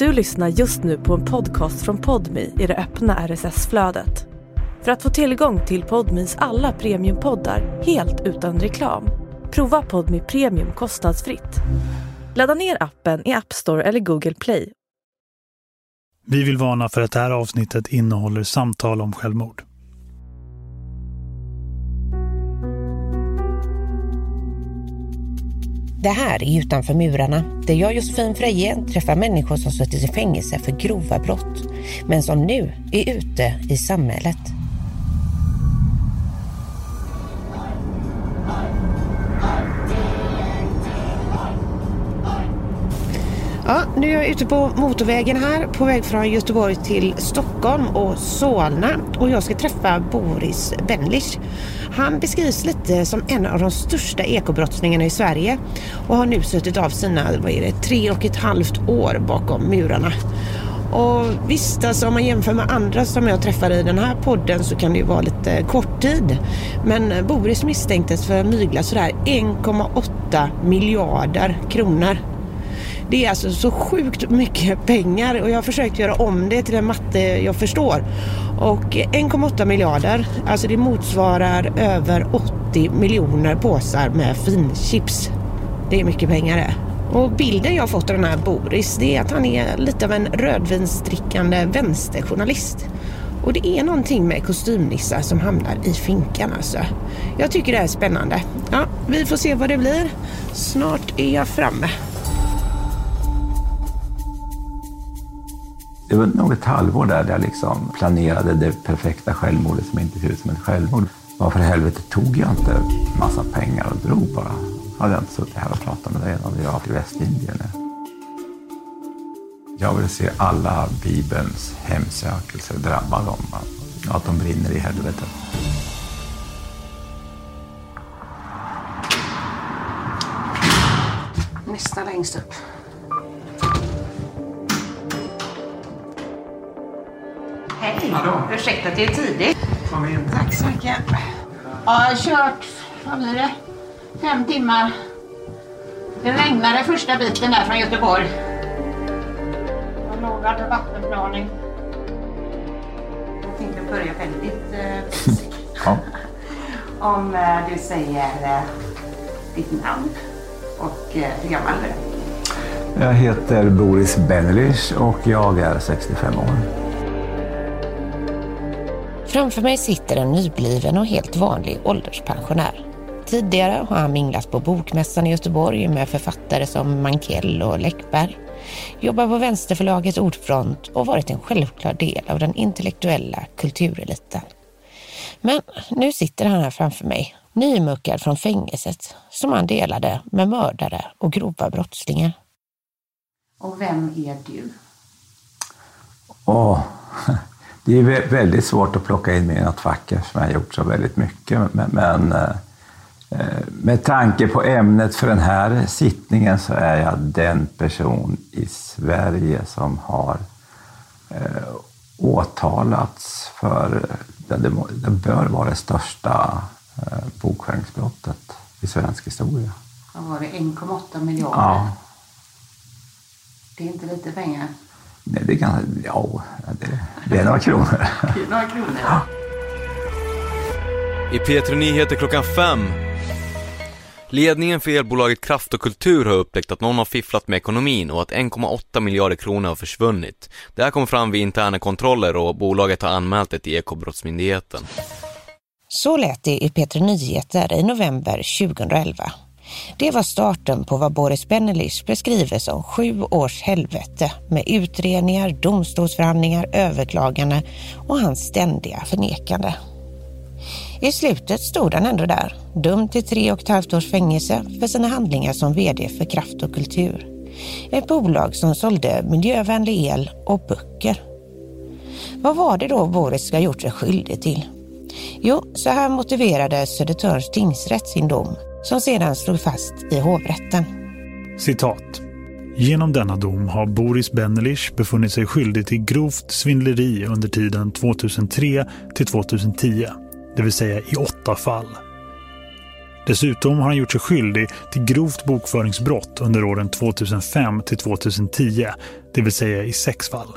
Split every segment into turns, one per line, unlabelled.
Du lyssnar just nu på en podcast från Podmi i det öppna RSS-flödet. För att få tillgång till Podmis alla premiumpoddar helt utan reklam, prova Podmi Premium kostnadsfritt. Ladda ner appen i App Store eller Google Play.
Vi vill varna för att det här avsnittet innehåller samtal om självmord.
Det här är Utanför murarna, där jag Josefin Freje träffar människor som suttit i fängelse för grova brott, men som nu är ute i samhället. Ja, nu är jag ute på motorvägen här på väg från Göteborg till Stockholm och Solna och jag ska träffa Boris Benlich. Han beskrivs lite som en av de största ekobrottslingarna i Sverige och har nu suttit av sina, vad är det, tre och ett halvt år bakom murarna. Och visst, alltså om man jämför med andra som jag träffar i den här podden så kan det ju vara lite kort tid. Men Boris misstänktes för att mygla sådär 1,8 miljarder kronor. Det är alltså så sjukt mycket pengar och jag har försökt göra om det till en matte jag förstår. Och 1,8 miljarder, alltså det motsvarar över 80 miljoner påsar med finchips. Det är mycket pengar det. Och bilden jag fått av den här Boris, det är att han är lite av en rödvinsdrickande vänsterjournalist. Och det är någonting med kostymnissar som hamnar i finkan alltså. Jag tycker det är spännande. Ja, vi får se vad det blir. Snart är jag framme.
Det var nog ett halvår där, där jag liksom planerade det perfekta självmordet som inte ser ut som ett självmord. Varför i helvete tog jag inte massa pengar och drog bara? Hade jag inte suttit här och pratat med dig hade jag i Västindien nu. Jag vill se alla Bibelns hemsökelser drabba dem, att de brinner i helvetet.
Nästa längst upp. Hej!
Hallå.
Ursäkta att det är tidigt.
Kom in.
Tack så mycket.
Ja, jag har kört, vad blir det, fem timmar. Det regnade första biten där från Göteborg. Jag lagade vattenplaning.
Jag tänkte börja väldigt eh,
Ja.
om eh, du säger eh, ditt namn och eh, hur gammal du är.
Jag heter Boris Benelich och jag är 65 år.
Framför mig sitter en nybliven och helt vanlig ålderspensionär. Tidigare har han minglat på Bokmässan i Göteborg med författare som Mankell och Läckberg. Jobbar på Vänsterförlagets ordfront och varit en självklar del av den intellektuella kultureliten. Men nu sitter han här framför mig, nymuckad från fängelset som han delade med mördare och grova brottslingar.
Och vem är du?
Åh, det är vä- väldigt svårt att plocka in mig i något fack eftersom jag har gjort så väldigt mycket. Men, men eh, eh, med tanke på ämnet för den här sittningen så är jag den person i Sverige som har eh, åtalats för, det, det, bör vara det största eh, bokföringsbrottet i svensk historia.
Vad var det? 1,8 miljarder?
Ja,
Det är inte lite pengar.
Nej, det, kan, ja det, det är några kronor.
Det är några kronor.
I P3 Nyheter klockan fem. Ledningen för elbolaget Kraft och Kultur har upptäckt att någon har fifflat med ekonomin och att 1,8 miljarder kronor har försvunnit. Det här kom fram vid interna kontroller och bolaget har anmält det till Ekobrottsmyndigheten.
Så lät det i P3 Nyheter i november 2011. Det var starten på vad Boris Benelis beskriver som sju års helvete med utredningar, domstolsförhandlingar, överklagande och hans ständiga förnekande. I slutet stod han ändå där, dömd till tre och ett halvt års fängelse för sina handlingar som vd för Kraft och Kultur. Ett bolag som sålde miljövänlig el och böcker. Vad var det då Boris ska ha gjort sig skyldig till? Jo, så här motiverade Södertörns tingsrätt sin dom, som sedan slog fast i hovrätten.
Citat. Genom denna dom har Boris Benelich befunnit sig skyldig till grovt svindleri under tiden 2003 till 2010, det vill säga i åtta fall. Dessutom har han gjort sig skyldig till grovt bokföringsbrott under åren 2005 till 2010, det vill säga i sex fall.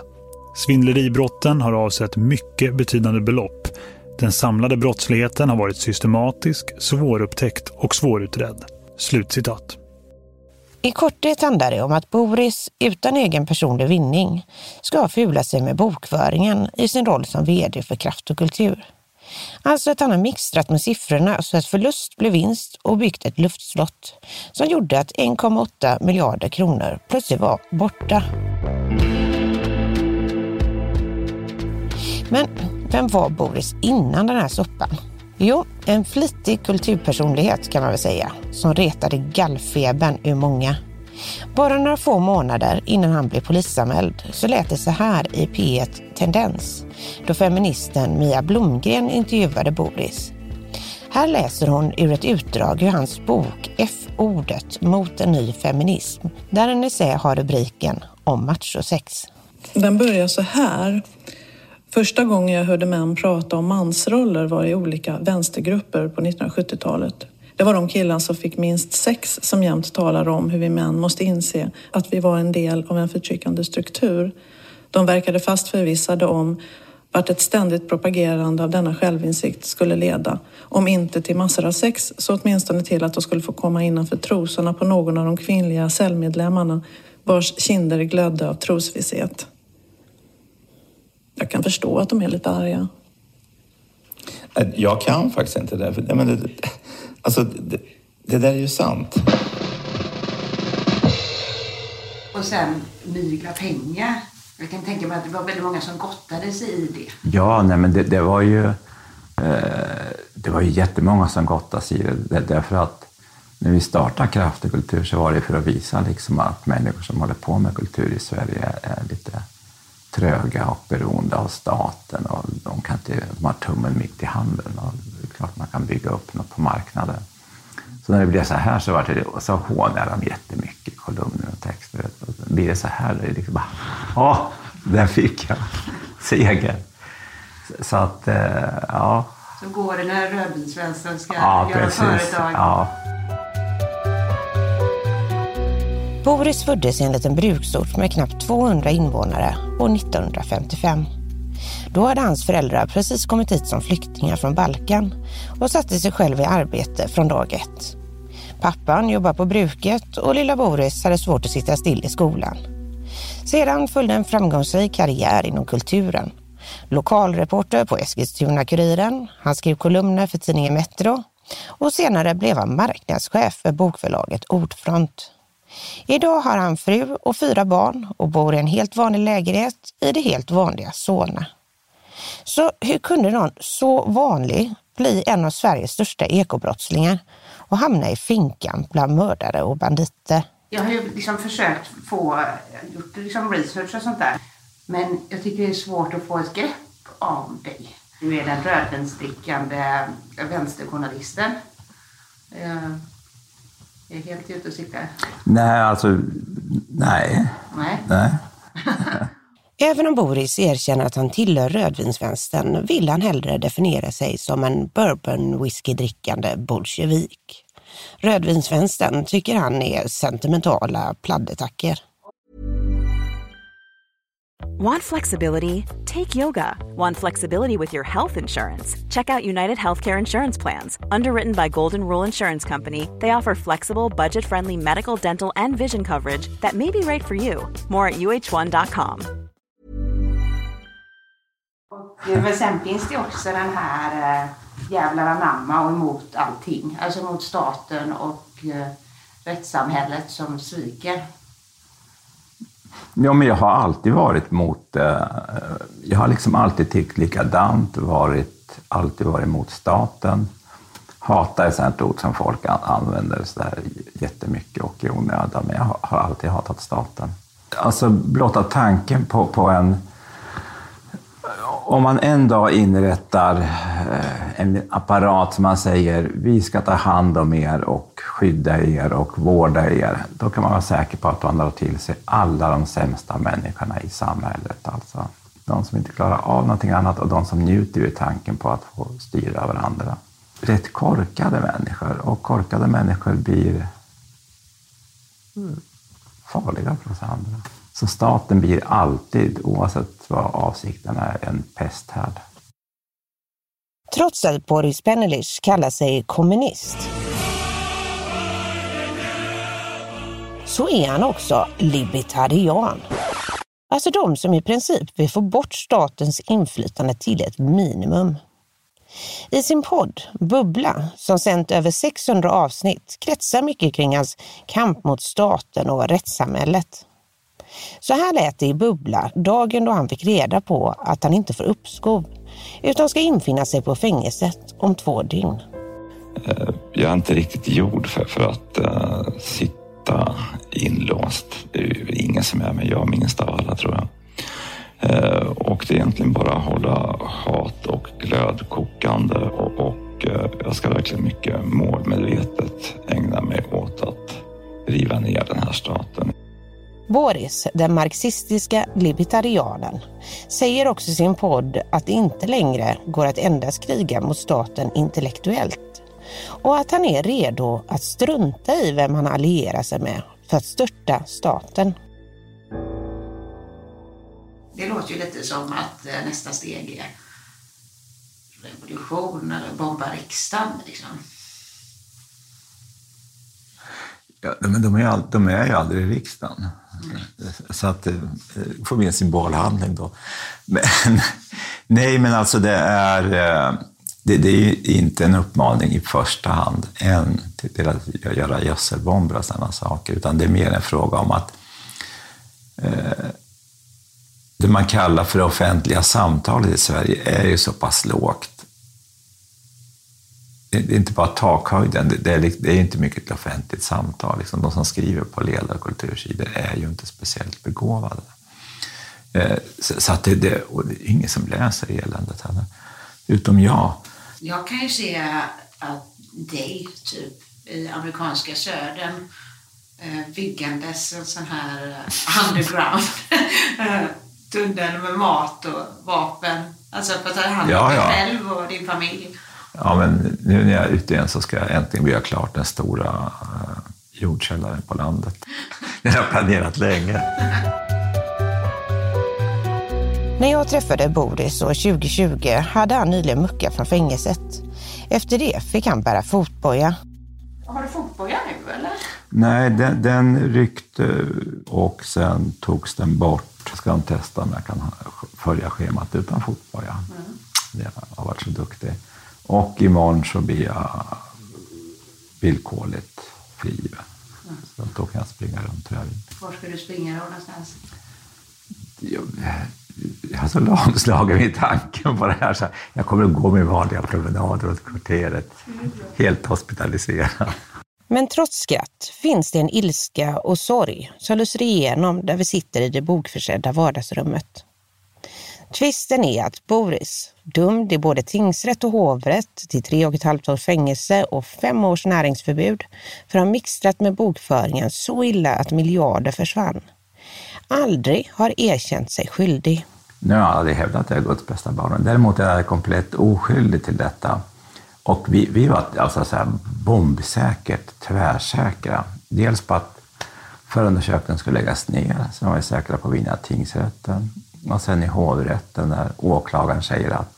Svindleribrotten har avsett mycket betydande belopp. Den samlade brottsligheten har varit systematisk, svårupptäckt och svårutredd. Slutcitat.
I korthet handlar det om att Boris utan egen personlig vinning ska fula sig med bokföringen i sin roll som vd för Kraft och kultur. Alltså att han har mixtrat med siffrorna så att förlust blev vinst och byggt ett luftslott som gjorde att 1,8 miljarder kronor plötsligt var borta. Men vem var Boris innan den här soppan? Jo, en flitig kulturpersonlighet kan man väl säga, som retade gallfebern ur många. Bara några få månader innan han blev polisanmäld så lät det så här i P1 Tendens då feministen Mia Blomgren intervjuade Boris. Här läser hon ur ett utdrag ur hans bok F-ordet mot en ny feminism där en essä har rubriken om machosex.
Den börjar så här. Första gången jag hörde män prata om mansroller var i olika vänstergrupper på 1970-talet. Det var de killar som fick minst sex som jämt talade om hur vi män måste inse att vi var en del av en förtryckande struktur. De verkade fast förvissade om vart ett ständigt propagerande av denna självinsikt skulle leda. Om inte till massor av sex, så åtminstone till att de skulle få komma innanför trosorna på någon av de kvinnliga cellmedlemmarna vars kinder glödde av trosvisshet. Jag kan förstå att de är lite arga.
Jag kan faktiskt inte det. För, men det alltså, det, det där är ju sant.
Och sen mygla pengar. Jag kan tänka mig att det var väldigt många som gottade sig i det.
Ja, nej, men det, det var ju eh, det var ju jättemånga som gottade sig i det. Därför att när vi startade Kraft och kultur så var det för att visa liksom att människor som håller på med kultur i Sverige är lite tröga och beroende av staten och de, kan inte, de har tummen mitt i handen och det är klart man kan bygga upp något på marknaden. Så när det blev så här så var det, så hånade de jättemycket kolumner och texter. Och blir det så här, då är det liksom bara, åh, där fick jag seger. Så att, eh, ja.
Så går det när rödvinsvänstern ska
ja,
göra
precis.
företag.
Ja.
Boris föddes i en liten bruksort med knappt 200 invånare år 1955. Då hade hans föräldrar precis kommit hit som flyktingar från Balkan och satte sig själv i arbete från dag ett. Pappan jobbade på bruket och lilla Boris hade svårt att sitta still i skolan. Sedan följde en framgångsrik karriär inom kulturen. Lokalreporter på Eskilstuna-Kuriren, han skrev kolumner för tidningen Metro och senare blev han marknadschef för bokförlaget Ordfront. Idag har han fru och fyra barn och bor i en helt vanlig lägenhet i det helt vanliga Solna. Så hur kunde någon så vanlig bli en av Sveriges största ekobrottslingar och hamna i finkan bland mördare och banditer?
Jag har ju liksom försökt få, gjort liksom research och sånt där. Men jag tycker det är svårt att få ett grepp om dig. Du är den rödvinsdrickande vänsterjournalisten. Eh, är helt ute och cyklar.
Nej, alltså, nej.
Nej.
nej.
Även om Boris erkänner att han tillhör rödvinsvänstern vill han hellre definiera sig som en bourbon whiskydrickande bolsjevik. Rödvinsvänstern tycker han är sentimentala pladdettacker.
Want flexibility? Take yoga. Want flexibility with your health insurance? Check out United Healthcare Insurance Plans. Underwritten by Golden Rule Insurance Company, they offer flexible, budget friendly medical, dental, and vision coverage that may be right for you. More at uh1.com.
Men sen finns det också den här äh, jävlar anamma och emot allting. Alltså mot staten och äh, rättssamhället som sviker.
Ja, men jag har alltid varit mot... Eh, jag har liksom alltid tyckt likadant, varit, alltid varit mot staten. Hata är ett sånt ord som folk använder så där jättemycket och i onödan, men jag har, har alltid hatat staten. Alltså blotta tanken på, på en... Om man en dag inrättar eh, en apparat som man säger vi ska ta hand om er och skydda er och vårda er, då kan man vara säker på att man drar till sig alla de sämsta människorna i samhället. Alltså de som inte klarar av någonting annat och de som njuter i tanken på att få styra över andra. rätt korkade människor och korkade människor blir farliga för oss andra. Så staten blir alltid, oavsett vad avsikten är, en pesthärd.
Trots att Boris Benelis kallar sig kommunist så är han också libertarian. Alltså de som i princip vill få bort statens inflytande till ett minimum. I sin podd Bubbla, som sänt över 600 avsnitt, kretsar mycket kring hans kamp mot staten och rättssamhället. Så här lät det i Bubbla dagen då han fick reda på att han inte får uppskov, utan ska infinna sig på fängelset om två dygn.
Eh, jag är inte riktigt gjord för, för att uh, sitta inlåst. Det är ingen som är, men jag minst av alla tror jag. Uh, och det är egentligen bara att hålla hat och glöd kokande och, och uh, jag ska verkligen mycket målmedvetet ägna mig åt att riva ner den här staten.
Boris, den marxistiska libertarianen, säger också i sin podd att det inte längre går att endast kriga mot staten intellektuellt och att han är redo att strunta i vem han allierar sig med för att störta staten.
Det låter ju lite som att eh, nästa steg är revolution eller bomba riksdagen. Liksom.
Ja, men de är, all, de är ju aldrig i riksdagen. Mm. Så att det får bli en symbolhandling då. Men, nej, men alltså det är, eh, det, det, är inte en uppmaning i första hand än till att göra gödselbomber och sådana saker, utan det är mer en fråga om att eh, det man kallar för det offentliga samtalet i Sverige är ju så pass lågt det är inte bara takhöjden, det är, det är inte mycket ett offentligt samtal. Liksom de som skriver på ledarkultursidor är ju inte speciellt begåvade. Eh, så att det, det, och det är ingen som läser eländet heller, utom jag.
Jag kan ju se att dig, typ i amerikanska södern, eh, byggandes en sån här underground tunnel med mat och vapen. Alltså för att ta hand om dig själv och din familj.
Ja, men nu när jag är ute igen så ska jag äntligen bygga klart den stora uh, jordkällaren på landet. Det har jag planerat länge.
När jag träffade Boris år 2020 hade han nyligen muckat från fängelset. Efter det fick han bära fotboja.
Har du fotboja nu eller?
Nej, den, den ryckte och sen togs den bort. Ska de testa om jag kan följa schemat utan fotboja. Mm. Jag har varit så duktig. Och imorgon så blir jag villkorligt frigiven. Mm. Så då kan jag springa runt
här. Var ska du springa då någonstans? Jag,
jag har så lamslagen vid tanken på det här. Så jag kommer att gå min vanliga promenad runt kvarteret. Helt hospitaliserad.
Men trots skratt finns det en ilska och sorg som lyser igenom där vi sitter i det bokförsedda vardagsrummet. Tvisten är att Boris, dömd i både tingsrätt och hovrätt till tre och ett halvt års fängelse och fem års näringsförbud för att ha mixtrat med bokföringen så illa att miljarder försvann, aldrig har erkänt sig skyldig.
Nu har jag aldrig hävdat att jag är Guds bästa barn. Däremot är jag komplett oskyldig till detta. Och vi, vi var alltså så här bombsäkert tvärsäkra. Dels på att förundersökningen skulle läggas ner, så var vi säkra på att vinna tingsrätten och sen i hovrätten där åklagaren säger att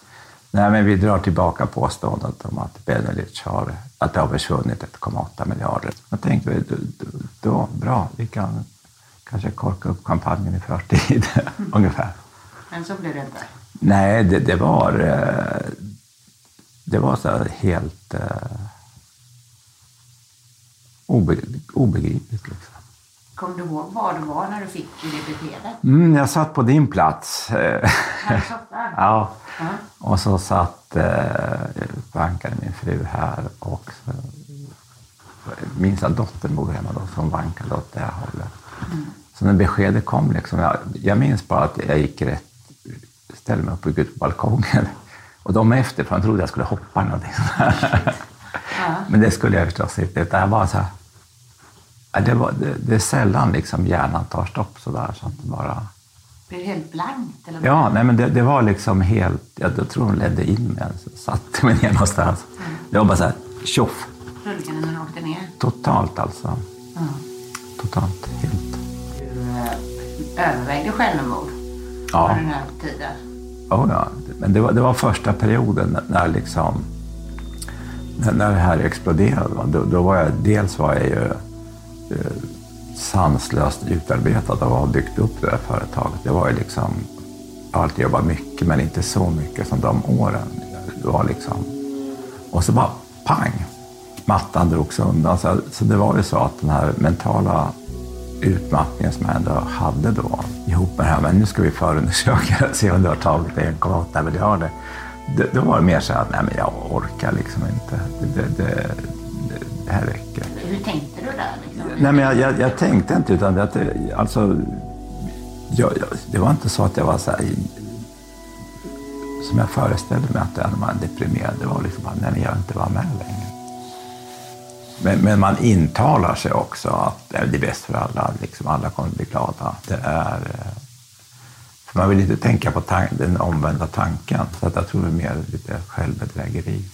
nej, men vi drar tillbaka påståendet om att Benelic har, att det har försvunnit 1,8 miljarder. Jag tänkte då, då, då, bra, vi kan kanske korka upp kampanjen i förtid, mm. ungefär.
Men så blev det inte?
Nej, det, det var, eh, det var så helt uh, obegripligt. Liksom.
Kommer du ihåg var du var när du fick det beskedet?
Mm, jag satt på din plats.
Här
ja. Uh-huh. Och så satt, eh, vankade min fru här och så, minsta dottern bor hemma då, som vankade åt det här hållet. Mm. Så när beskedet kom, liksom, jag, jag minns bara att jag gick rätt, ställde mig upp och gick ut på balkongen. Och de efter, för de trodde jag skulle hoppa någonting. uh-huh. Men det skulle jag förstås inte, utan jag bara så här, det, var, det, det, är sällan liksom hjärnan tar stopp sådär. Så att bara,
Blev det helt blankt? Eller
Ja, nej, men det, det var liksom helt... Jag, jag tror hon ledde in mig, alltså, satte mig ner någonstans. Det var bara så här, tjoff!
Rullgardinen åkte ner?
Totalt alltså.
Ja.
Totalt, helt.
Du eh, övervägde självmord
Ja.
under den här tiden?
Oh, ja. Men det var, det var första perioden när- liksom, när, det här exploderade. Då, då var jag, dels var jag ju Eh, sanslöst utarbetad av att ha byggt upp det här företaget. Det var ju liksom, jag har alltid jobbat mycket, men inte så mycket som de åren. Det var liksom, och så bara pang! Mattan drogs undan. Så, så det var ju så att den här mentala utmattningen som jag ändå hade då, ihop med det här, men nu ska vi förundersöka se om du har tagit 1,8 miljarder. Det, då var det mer så här att nej, men jag orkar liksom inte. Det, det, det, det, här räcker.
Hur tänkte du?
Nej, men jag, jag, jag tänkte inte, utan det, alltså, jag, jag, det var inte så att jag var så här, som jag föreställde mig att jag var deprimerad. Det var liksom bara, nej, men jag vill inte vara med längre. Men, men man intalar sig också att det är bäst för alla, liksom, alla kommer att bli glada. Det är, eh, för man vill inte tänka på den omvända tanken, så att jag tror det är mer lite självbedrägeri.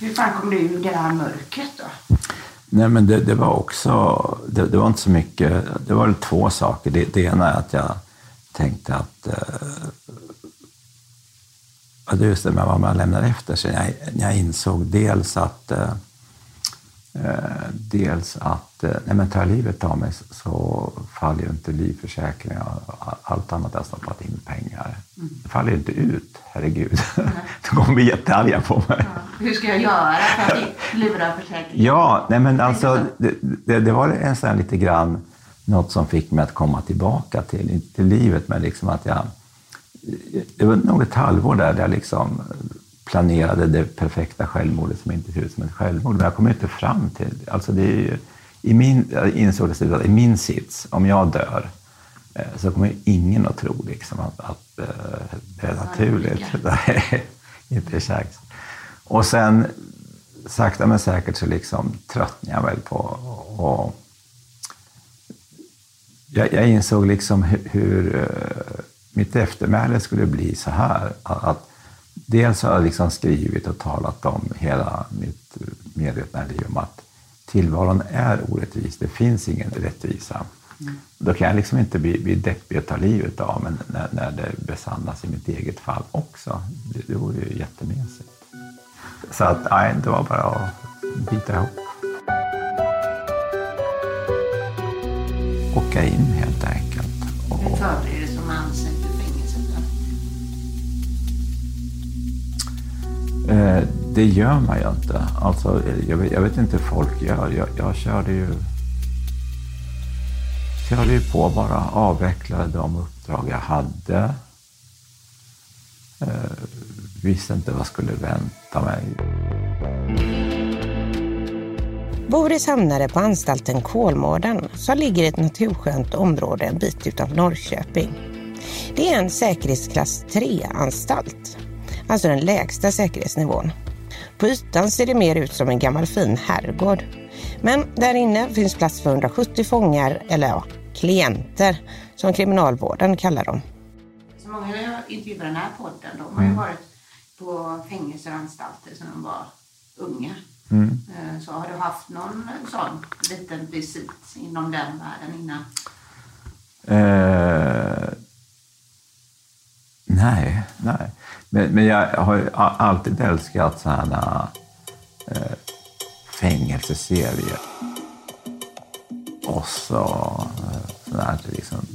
Hur fan kom du ur det här mörkret då?
Nej, men det, det var också, det, det var inte så mycket, det var väl två saker. Det, det ena är att jag tänkte att, eh, ja, är just det med vad man lämnar efter sig. Jag, jag insåg dels att, eh, dels att, eh, nej men tar livet av mig så, faller ju inte livförsäkringen och allt annat jag stoppat in pengar. Det faller ju inte ut, herregud. De kommer bli jättearga på mig.
Hur ska jag göra för att lura försäkringen?
Ja, nej men alltså, det, det, det var en sån lite grann något som fick mig att komma tillbaka till, till livet, men liksom att jag... Det var nog ett halvår där, där jag liksom planerade det perfekta självmordet som inte ser ut som ett självmord, men jag kom inte fram till. Alltså det ju, i min, jag insåg att i min sits, om jag dör, eh, så kommer ingen att tro liksom att, att eh, det är naturligt. Nej, inte en chans. Och sen sakta men säkert så liksom tröttnade jag väl på och jag, jag insåg liksom hur, hur eh, mitt eftermäle skulle bli så här. Att, dels har jag liksom skrivit och talat om hela mitt medvetna liv om att tillvaron är orättvis. Det finns ingen rättvisa. Då kan jag liksom inte bli, bli deppig och ta livet av men när, när det besannas i mitt eget fall också. Det, det vore ju jättemesigt. Så att, nej, det var bara att bita ihop. Åka in helt enkelt.
Hur förbereder du som ansökt för fängelset?
Eh, det gör man ju inte. Alltså, jag, vet, jag vet inte hur folk gör. Jag, jag körde ju körde ju på bara, avvecklade de uppdrag jag hade. Eh, visste inte vad skulle vänta mig.
Boris hamnade på anstalten Kolmården som ligger i ett naturskönt område en bit utanför Norrköping. Det är en säkerhetsklass 3-anstalt, alltså den lägsta säkerhetsnivån. På ytan ser det mer ut som en gammal fin herrgård. Men där inne finns plats för 170 fångar, eller ja, klienter, som kriminalvården kallar dem.
Så många jag intervjuar i den här podden, de har ju varit på fängelser och anstalter sedan de var unga. Eh, Så har du haft någon sån liten visit inom den världen innan?
Eh, nej, nej. Men, men jag har alltid älskat sådana eh, fängelseserier. Och så eh, sådana här liksom.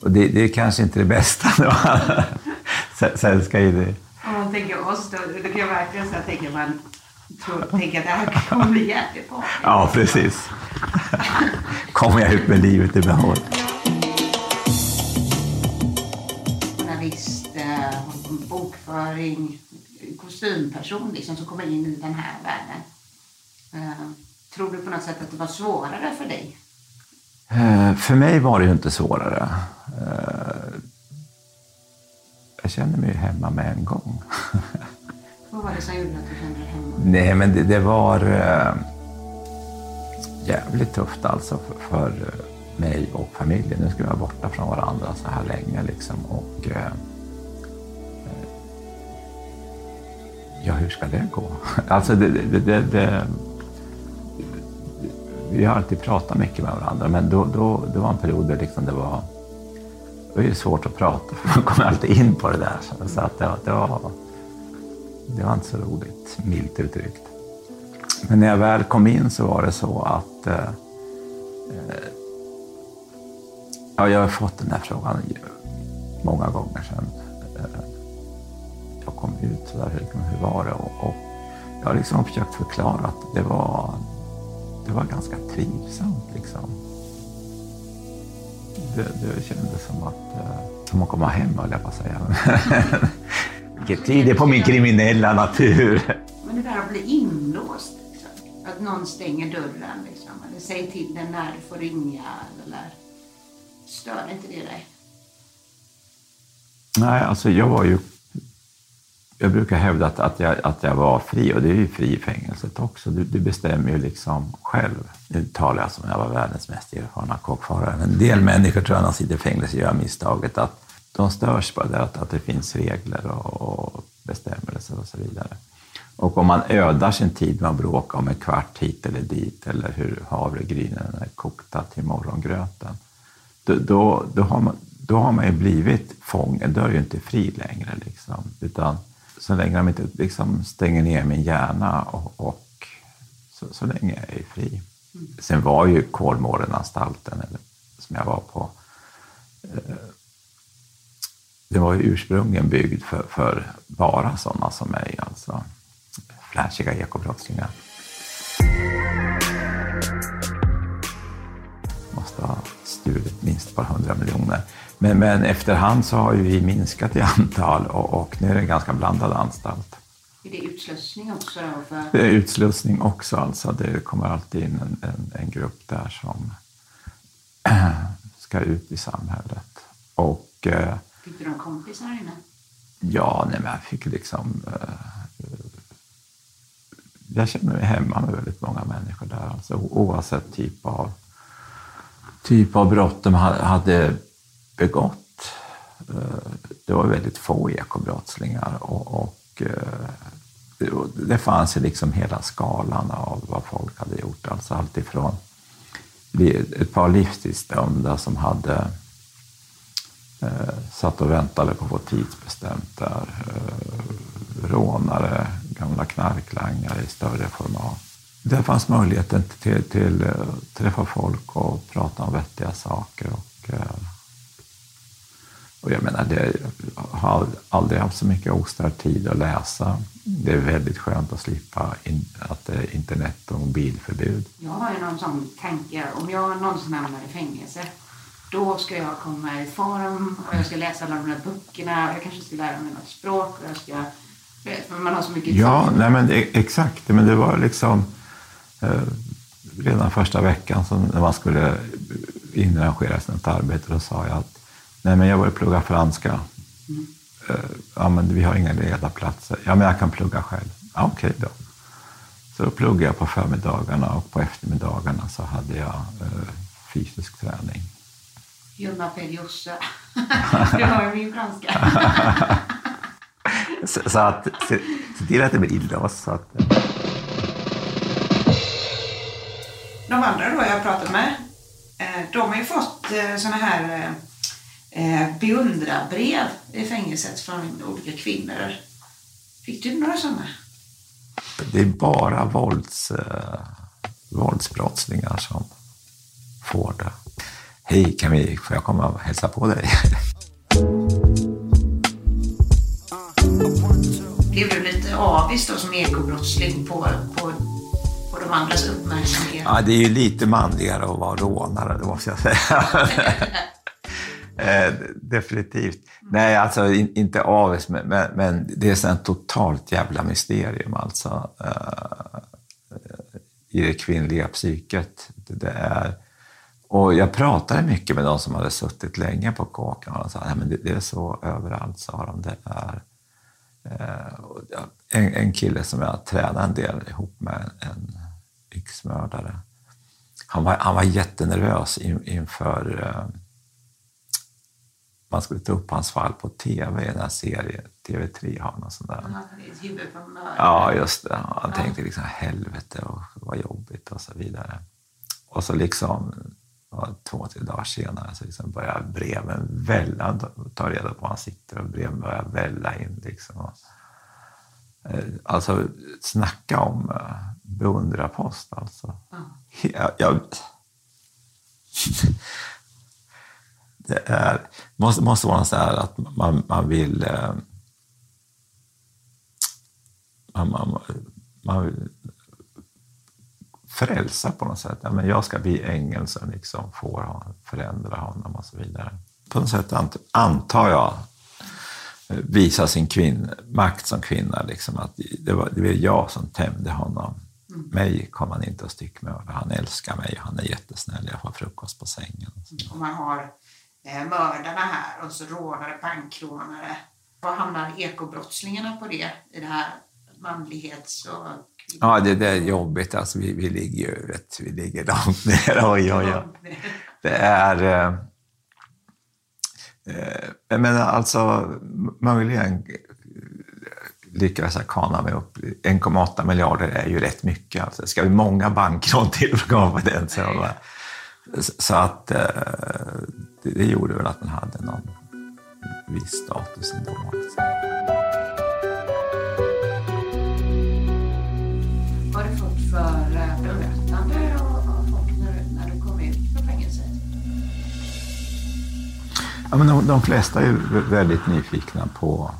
Och det, det är kanske inte det bästa. Sen ska ju det...
Man tänker oss då, då kan jag verkligen så här, tänker man tror, tänker att det här kommer bli jävligt bra.
Ja, precis. Kommer jag ut med livet i behåll.
Journalist, eh, bokföring, kostymperson liksom som kommer in i den här världen. Eh, Tror du på något sätt att det var svårare för dig?
Eh, För mig var det ju inte svårare. Jag kände mig hemma med en gång.
Vad var det som gjorde att du kände dig hemma?
Nej, men det, det var eh, jävligt tufft alltså. För, för eh, mig och familjen. Nu ska vi vara borta från varandra så här länge. Liksom. Och, eh ja, hur ska det gå? alltså, det, det, det, vi har alltid pratat mycket med varandra, men då, då, det var en period där liksom det var det var ju svårt att prata, för man kom alltid in på det där. Så att det, det, var, det var inte så roligt, milt uttryckt. Men när jag väl kom in så var det så att eh, eh ja, jag har fått den här frågan många gånger sedan eh, jag kom ut. Så där, hur var det? Och, och jag har liksom försökt förklara att det var, det var ganska trivsamt. Liksom. Det, det kändes som att, eh, som att komma hem, höll jag på att säga. Vilket tyder på min kriminella natur.
Men det där att bli inlåst, liksom. att någon stänger dörren, liksom. eller säger till den när du får ringa. Eller... Stör inte det dig?
Nej, alltså jag var ju... Jag brukar hävda att, att, jag, att jag var fri och det är ju fri i fängelset också. Du, du bestämmer ju liksom själv. Nu talar jag som jag var världens mest erfarna kockfarare. En del människor tror jag när de sitter i fängelse gör misstaget att de störs på det, att, att det finns regler och, och bestämmelser och så vidare. Och om man ödar sin tid med att bråka om en kvart hit eller dit eller hur havregrynen är kokta till morgongröten, då, då, då, har man, då har man ju blivit fånge, då är ju inte fri längre. Liksom. Utan så länge de inte liksom stänger ner min hjärna och, och så, så, länge jag är fri. Mm. Sen var ju Kolmårdenanstalten, som jag var på, eh, den var ju ursprungligen byggd för, för bara sådana som mig, alltså flashiga ekobrottslingar. Måste ha stulit minst ett par hundra miljoner. Men, men efterhand så har ju vi minskat i antal och, och nu är det en ganska blandad anstalt.
Är det utslussning också? Då för...
Det är utslussning också. Alltså. Det kommer alltid in en, en, en grupp där som ska ut i samhället. Och,
eh, fick du några kompisar här inne?
Ja, nej, men jag fick liksom... Eh, jag känner mig hemma med väldigt många människor där, alltså, oavsett typ av typ av brott de hade begått. Eh, det var väldigt få ekobrottslingar och, eh, och det fanns ju liksom hela skalan av vad folk hade gjort. Alltså alltifrån ett par livstidsdömda som hade eh, satt och väntade på att få tidsbestämt där. Eh, rånare, gamla knarklangare i större format det fanns möjligheten till, till, att träffa folk och prata om vettiga saker. Och, eh, och jag menar, det, jag har aldrig haft så mycket ostörd tid att läsa. Det är väldigt skönt att slippa in, att det är internet och mobilförbud.
Jag har ju någon sån tanke, om jag någonsin hamnar i fängelse, då ska jag komma i form och jag ska läsa alla de här böckerna. Jag kanske ska lära mig något språk och jag ska... Man har så mycket
Ja, nej men exakt. Men det var liksom Eh, redan första veckan så när man skulle inrangera sig något arbete, då sa jag att nej, men jag börjar plugga franska. Mm. Ja, men vi har inga lediga platser. Ja, men jag kan plugga själv. Ja, Okej okay då. Så då pluggade jag på förmiddagarna och på eftermiddagarna så hade jag eh, fysisk träning.
Jumma periosa. Du har ju min franska.
så, så, att, se, se till att det blir inlåst. Så att,
de andra då jag har pratat med, eh, de har ju fått eh, såna här eh, beundrarbrev i fängelset från olika kvinnor. Fick du några sådana?
Det är bara vålds, våldsbrottslingar som får det. Hej, kan vi, får jag komma och hälsa på dig?
Blev du lite avis då som ekobrottsling på, på de andras uppmärksamhet.
Ja, det är ju lite manligare att vara rånare, det måste jag säga. eh, definitivt. Nej, alltså in, inte avis, men, men, men, det är så ett totalt jävla mysterium alltså. Eh, I det kvinnliga psyket. Det, det är... Och jag pratade mycket med de som hade suttit länge på kåken och de sa att det, det är så överallt, sa de. Det är, eh, en, en kille som jag tränade en del ihop med, en yxmördare. han, var, han var jättenervös in, inför uh, man skulle ta upp hans fall på tv i den här serien. TV3 har någon sån där. Ja, just det. Han ja. tänkte liksom helvete och vad jobbigt och så vidare. Och så liksom två, tre dagar senare så liksom börjar breven välla. Ta reda på var han sitter och breven börjar välla in. Liksom. Eh, alltså, snacka om uh, beundrarpost alltså. Mm. Jag, jag, det är, måste, måste vara så här att man, man vill... Eh, man, man, man vill frälsa på något sätt. Ja, men jag ska bli ängel som liksom får förändra honom och så vidare. På något sätt antar jag visa sin kvinn, makt som kvinna. Liksom, att det, var, det var jag som tämjde honom. Mm. Mig kom han inte att styckmörda. Han älskar mig han är jättesnäll. Jag får frukost på sängen.
Och man har mördarna här och så rånare, bankrånare. Var hamnar ekobrottslingarna på det i det här manlighets och
Ja, det, det är jobbigt. Alltså, vi, vi ligger ju vet, vi ligger långt ner. Oj, oj, oj. Det är... Eh, eh, men alltså, möjligen lyckades jag kana mig upp. 1,8 miljarder är ju rätt mycket. Alltså, det ska bli många bankrån till för att komma på den. Så, så att eh, det, det, gjorde väl att den hade någon viss status ändå.
Har du fått för eh, bemötande av folk när, när du kom ut från fängelset?
Ja, men de, de flesta är väldigt nyfikna på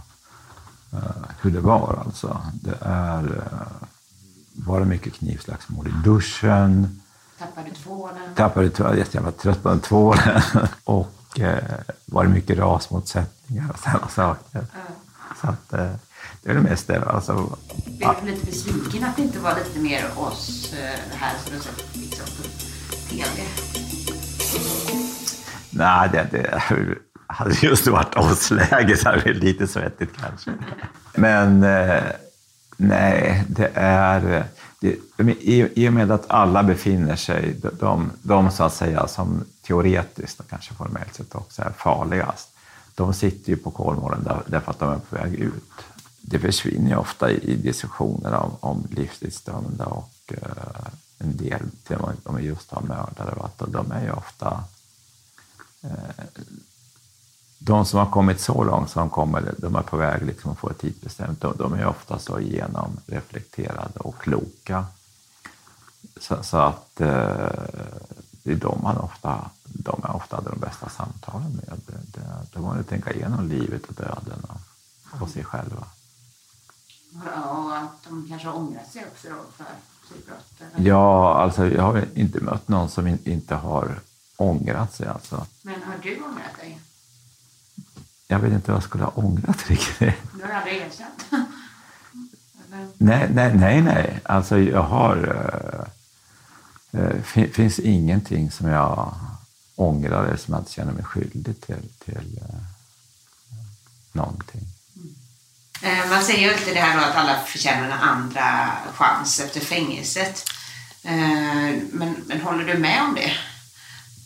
uh, hur det var. Alltså. Det är, uh, var det mycket knivslagsmål i duschen?
Tappade tvålen?
Tappade tvålen. Jag var trött på tvålen. och uh, var det mycket rasmotsättningar och sådana saker. Mm. Så att, uh, det är det mesta. Alltså,
Blev du lite besviken att det inte var lite mer oss här som du sett liksom, på TV?
Nej, det, det hade just varit oss-läge så hade det lite svettigt kanske. Men eh, nej, det är... Det, i, I och med att alla befinner sig, de, de så att säga som teoretiskt och kanske formellt sett också är farligast, de sitter ju på Kolmården där, därför att de är på väg ut. Det försvinner ju ofta i, i diskussioner om, om livstidsdömda och eh, en del, till och med om vi just har mördare, att de är ju ofta eh, de som har kommit så långt som de kommer, de är på väg liksom att få ett tidsbestämt, de, de är ofta så genomreflekterade och kloka. Så, så att eh, det är de man ofta, de är ofta de bästa samtalen med. Det, det, de har tänka igenom livet och döden och, och sig själva.
Ja, och att de kanske har ångrat sig också då för sitt brott?
Ja, alltså jag har inte mött någon som in, inte har ångrat sig. Alltså.
Men har du ångrat dig?
Jag vet inte vad jag skulle ha ångrat riktigt.
Du har aldrig erkänt?
nej, nej, nej, nej. Alltså jag har... Uh, uh, finns ingenting som jag ångrar eller som jag inte känner mig skyldig till, till uh, någonting.
Mm. Man säger ju inte det här då att alla förtjänar en andra chans efter fängelset. Men, men håller du med om det?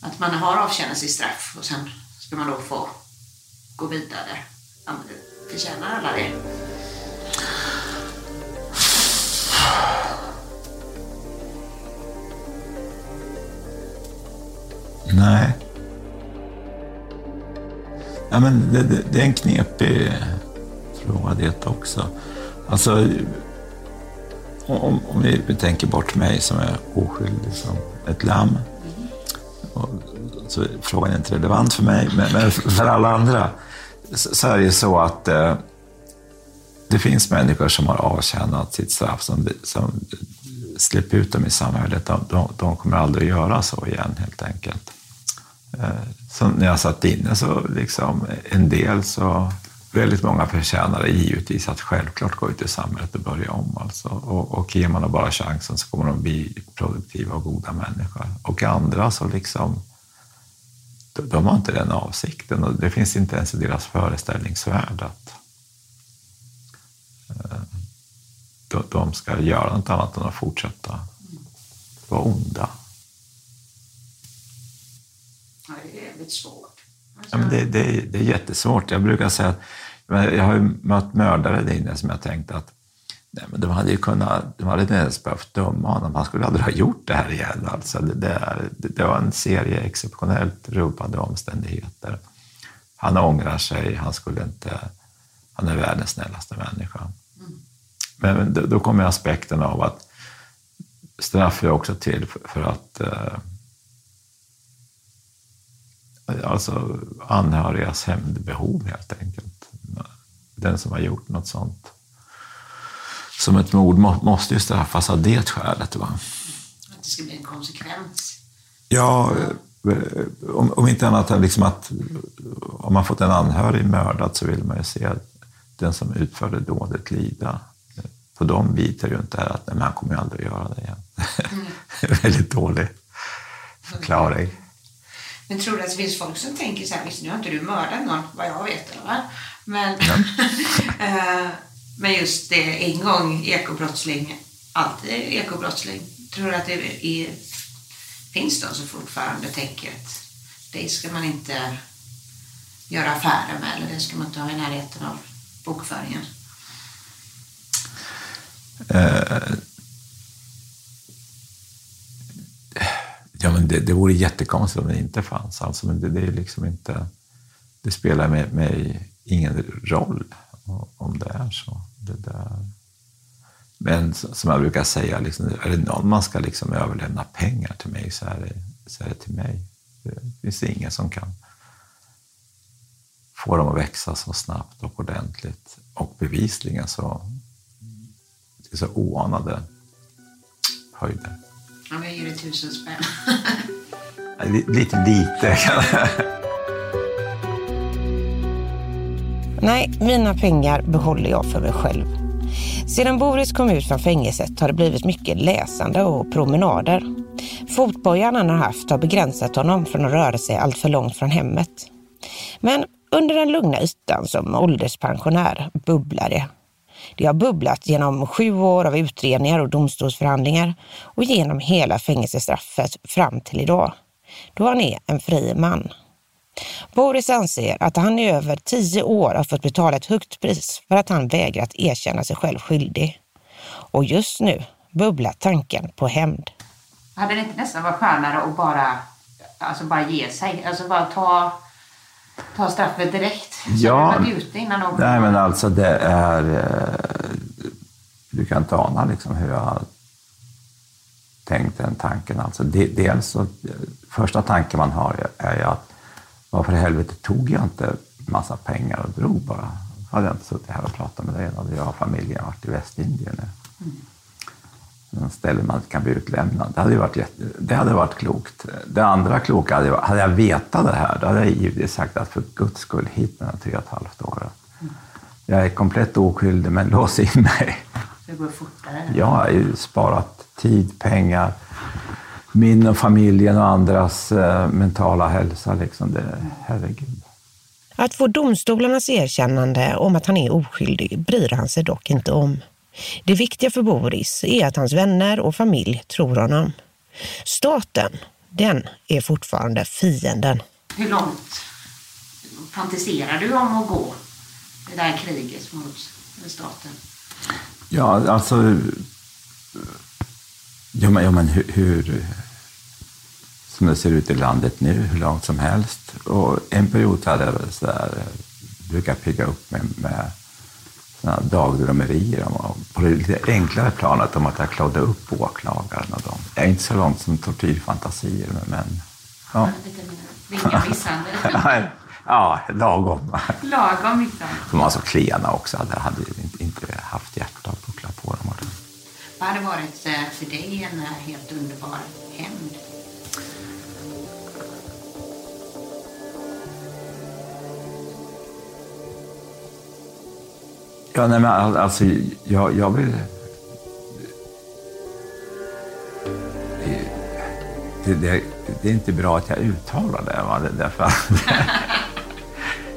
Att man har avtjänat sitt straff och sen ska man då få gå vidare. Förtjänar alla det?
Nej. Ja, men det, det, det är en knepig fråga det också. Alltså, om, om vi, vi tänker bort mig som är oskyldig som ett lamm. Så frågan är inte relevant för mig, men, men för alla andra så är det så att eh, det finns människor som har avtjänat sitt straff, som, som släpper ut dem i samhället. De, de, de kommer aldrig att göra så igen helt enkelt. Eh, så när jag satt inne så liksom en del så väldigt många förtjänar givetvis att självklart gå ut i samhället och börja om. Alltså. Och, och ger man dem bara chansen så kommer de bli produktiva och goda människor. Och andra så liksom de har inte den avsikten och det finns inte ens i deras föreställningsvärld att eh, de ska göra något annat än att fortsätta vara onda.
Ja, det är väldigt svårt.
Ja, men det, det, det är jättesvårt. Jag brukar säga att jag har ju mött mördare där inne som jag tänkte att nej, men de hade ju kunnat, de hade inte ens behövt döma honom. Han skulle aldrig ha gjort det här igen. Alltså, det, det, det var en serie exceptionellt rubbade omständigheter. Han ångrar sig, han skulle inte, han är världens snällaste människa. Mm. Men då, då kommer aspekten av att straff är också till för, för att eh, alltså anhörigas hämndbehov helt enkelt. Den som har gjort något sånt som ett mord måste ju straffas av det skälet. Va?
Att det ska bli en konsekvens.
Ja, eh, om, om inte annat liksom att om man fått en anhörig mördad så vill man ju se den som utförde dådet lida. På dem biter ju inte här att nej, han kommer ju aldrig göra det igen. Mm. Väldigt dålig förklaring.
Men tror du att det finns folk som tänker så här, visst nu har inte du mördat någon, vad jag vet, eller? Men, eh, men just det, en gång ekobrottsling, alltid ekobrottsling. Tror du att det är, finns de som fortfarande tänker att det ska man inte göra affärer med eller det ska man inte ha i närheten av bokföringen? Uh,
Ja, men det, det vore jättekonstigt om det inte fanns. Alltså, men det, det, är liksom inte, det spelar mig, mig ingen roll om det är så. Det där. Men som jag brukar säga, liksom, är det någon man ska liksom överlämna pengar till mig så är det, så är det till mig. Det finns ingen som kan få dem att växa så snabbt och ordentligt. Och bevisligen så, det är så oanade höjder.
Om jag ger dig tusen spänn.
lite lite.
Nej, mina pengar behåller jag för mig själv. Sedan Boris kom ut från fängelset har det blivit mycket läsande och promenader. Fotbojan han har haft har begränsat honom från att röra sig allt för långt från hemmet. Men under den lugna ytan som ålderspensionär bubblar det det har bubblat genom sju år av utredningar och domstolsförhandlingar och genom hela fängelsestraffet fram till idag, då han är en fri man. Boris anser att han i över tio år har fått betala ett högt pris för att han vägrat erkänna sig själv skyldig. Och just nu bubblar tanken på hämnd.
Hade det inte nästan varit skönare att bara, alltså bara ge sig? Alltså bara ta ta straffet direkt? Så
ja,
ute innan någon
Nej, men alltså det är... Eh, du kan inte ana liksom hur jag har tänkt den tanken. Alltså dels så, första tanken man har är ju att varför i helvete tog jag inte massa pengar och drog bara? Hade jag inte suttit här och pratat med dig, då hade jag och familjen varit i Västindien nu. Mm ställe man kan bli utlämnad. Det hade varit, jätte, det hade varit klokt. Det andra kloka hade hade jag vetat det här, då hade jag givetvis sagt att för guds skull hit med tre och ett halvt år. Jag är komplett oskyldig, men lås in mig.
Det går fortare?
Jag har ju sparat tid, pengar, min och familjen och andras eh, mentala hälsa. Liksom det, herregud.
Att få domstolarnas erkännande om att han är oskyldig bryr han sig dock inte om. Det viktiga för Boris är att hans vänner och familj tror honom. Staten, den är fortfarande fienden.
Hur långt fantiserar du om att gå det där kriget mot staten?
Ja, alltså... Ja, men, ja, men hur, hur, Som det ser ut i landet nu, hur långt som helst. Och en period hade jag så där, brukar pigga upp med, med dagdrömmerier på det lite enklare planet om att jag klodde upp åklagaren och dem. Jag är inte så långt som tortyrfantasier, men... Ja.
Ringa misshandel?
ja, lagom.
Lagom misshandel.
De var så klena också. Jag hade inte haft hjärta att puckla på dem.
Vad hade varit eh, för dig en eh, helt underbar hämnd?
Ja, nej, men alltså, jag, jag vill... Det, det, det, är inte bra att jag uttalar det, va? det därför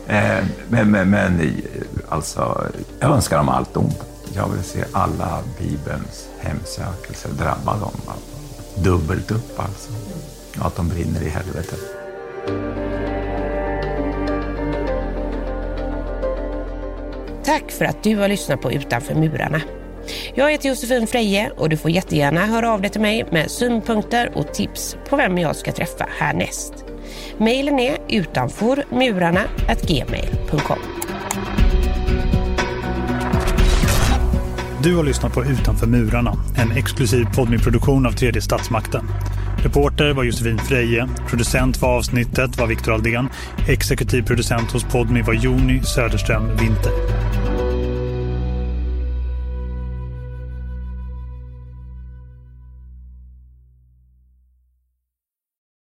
eh, men, men, men alltså, jag önskar dem allt ont. Jag vill se alla Bibelns hemsökelser drabba dem. Alltså. Dubbelt upp alltså. Och att de brinner i helvetet.
Tack för att du har lyssnat på Utanför murarna. Jag heter Josefin Freje och du får jättegärna höra av dig till mig med synpunkter och tips på vem jag ska träffa härnäst. Mailen är utanformurarna.gmail.com
Du har lyssnat på Utanför murarna, en exklusiv podmi-produktion av tredje statsmakten. Reporter var Josefin Freje, producent för avsnittet var Viktor Aldén, exekutiv producent hos Podmi var Joni Söderström Winter.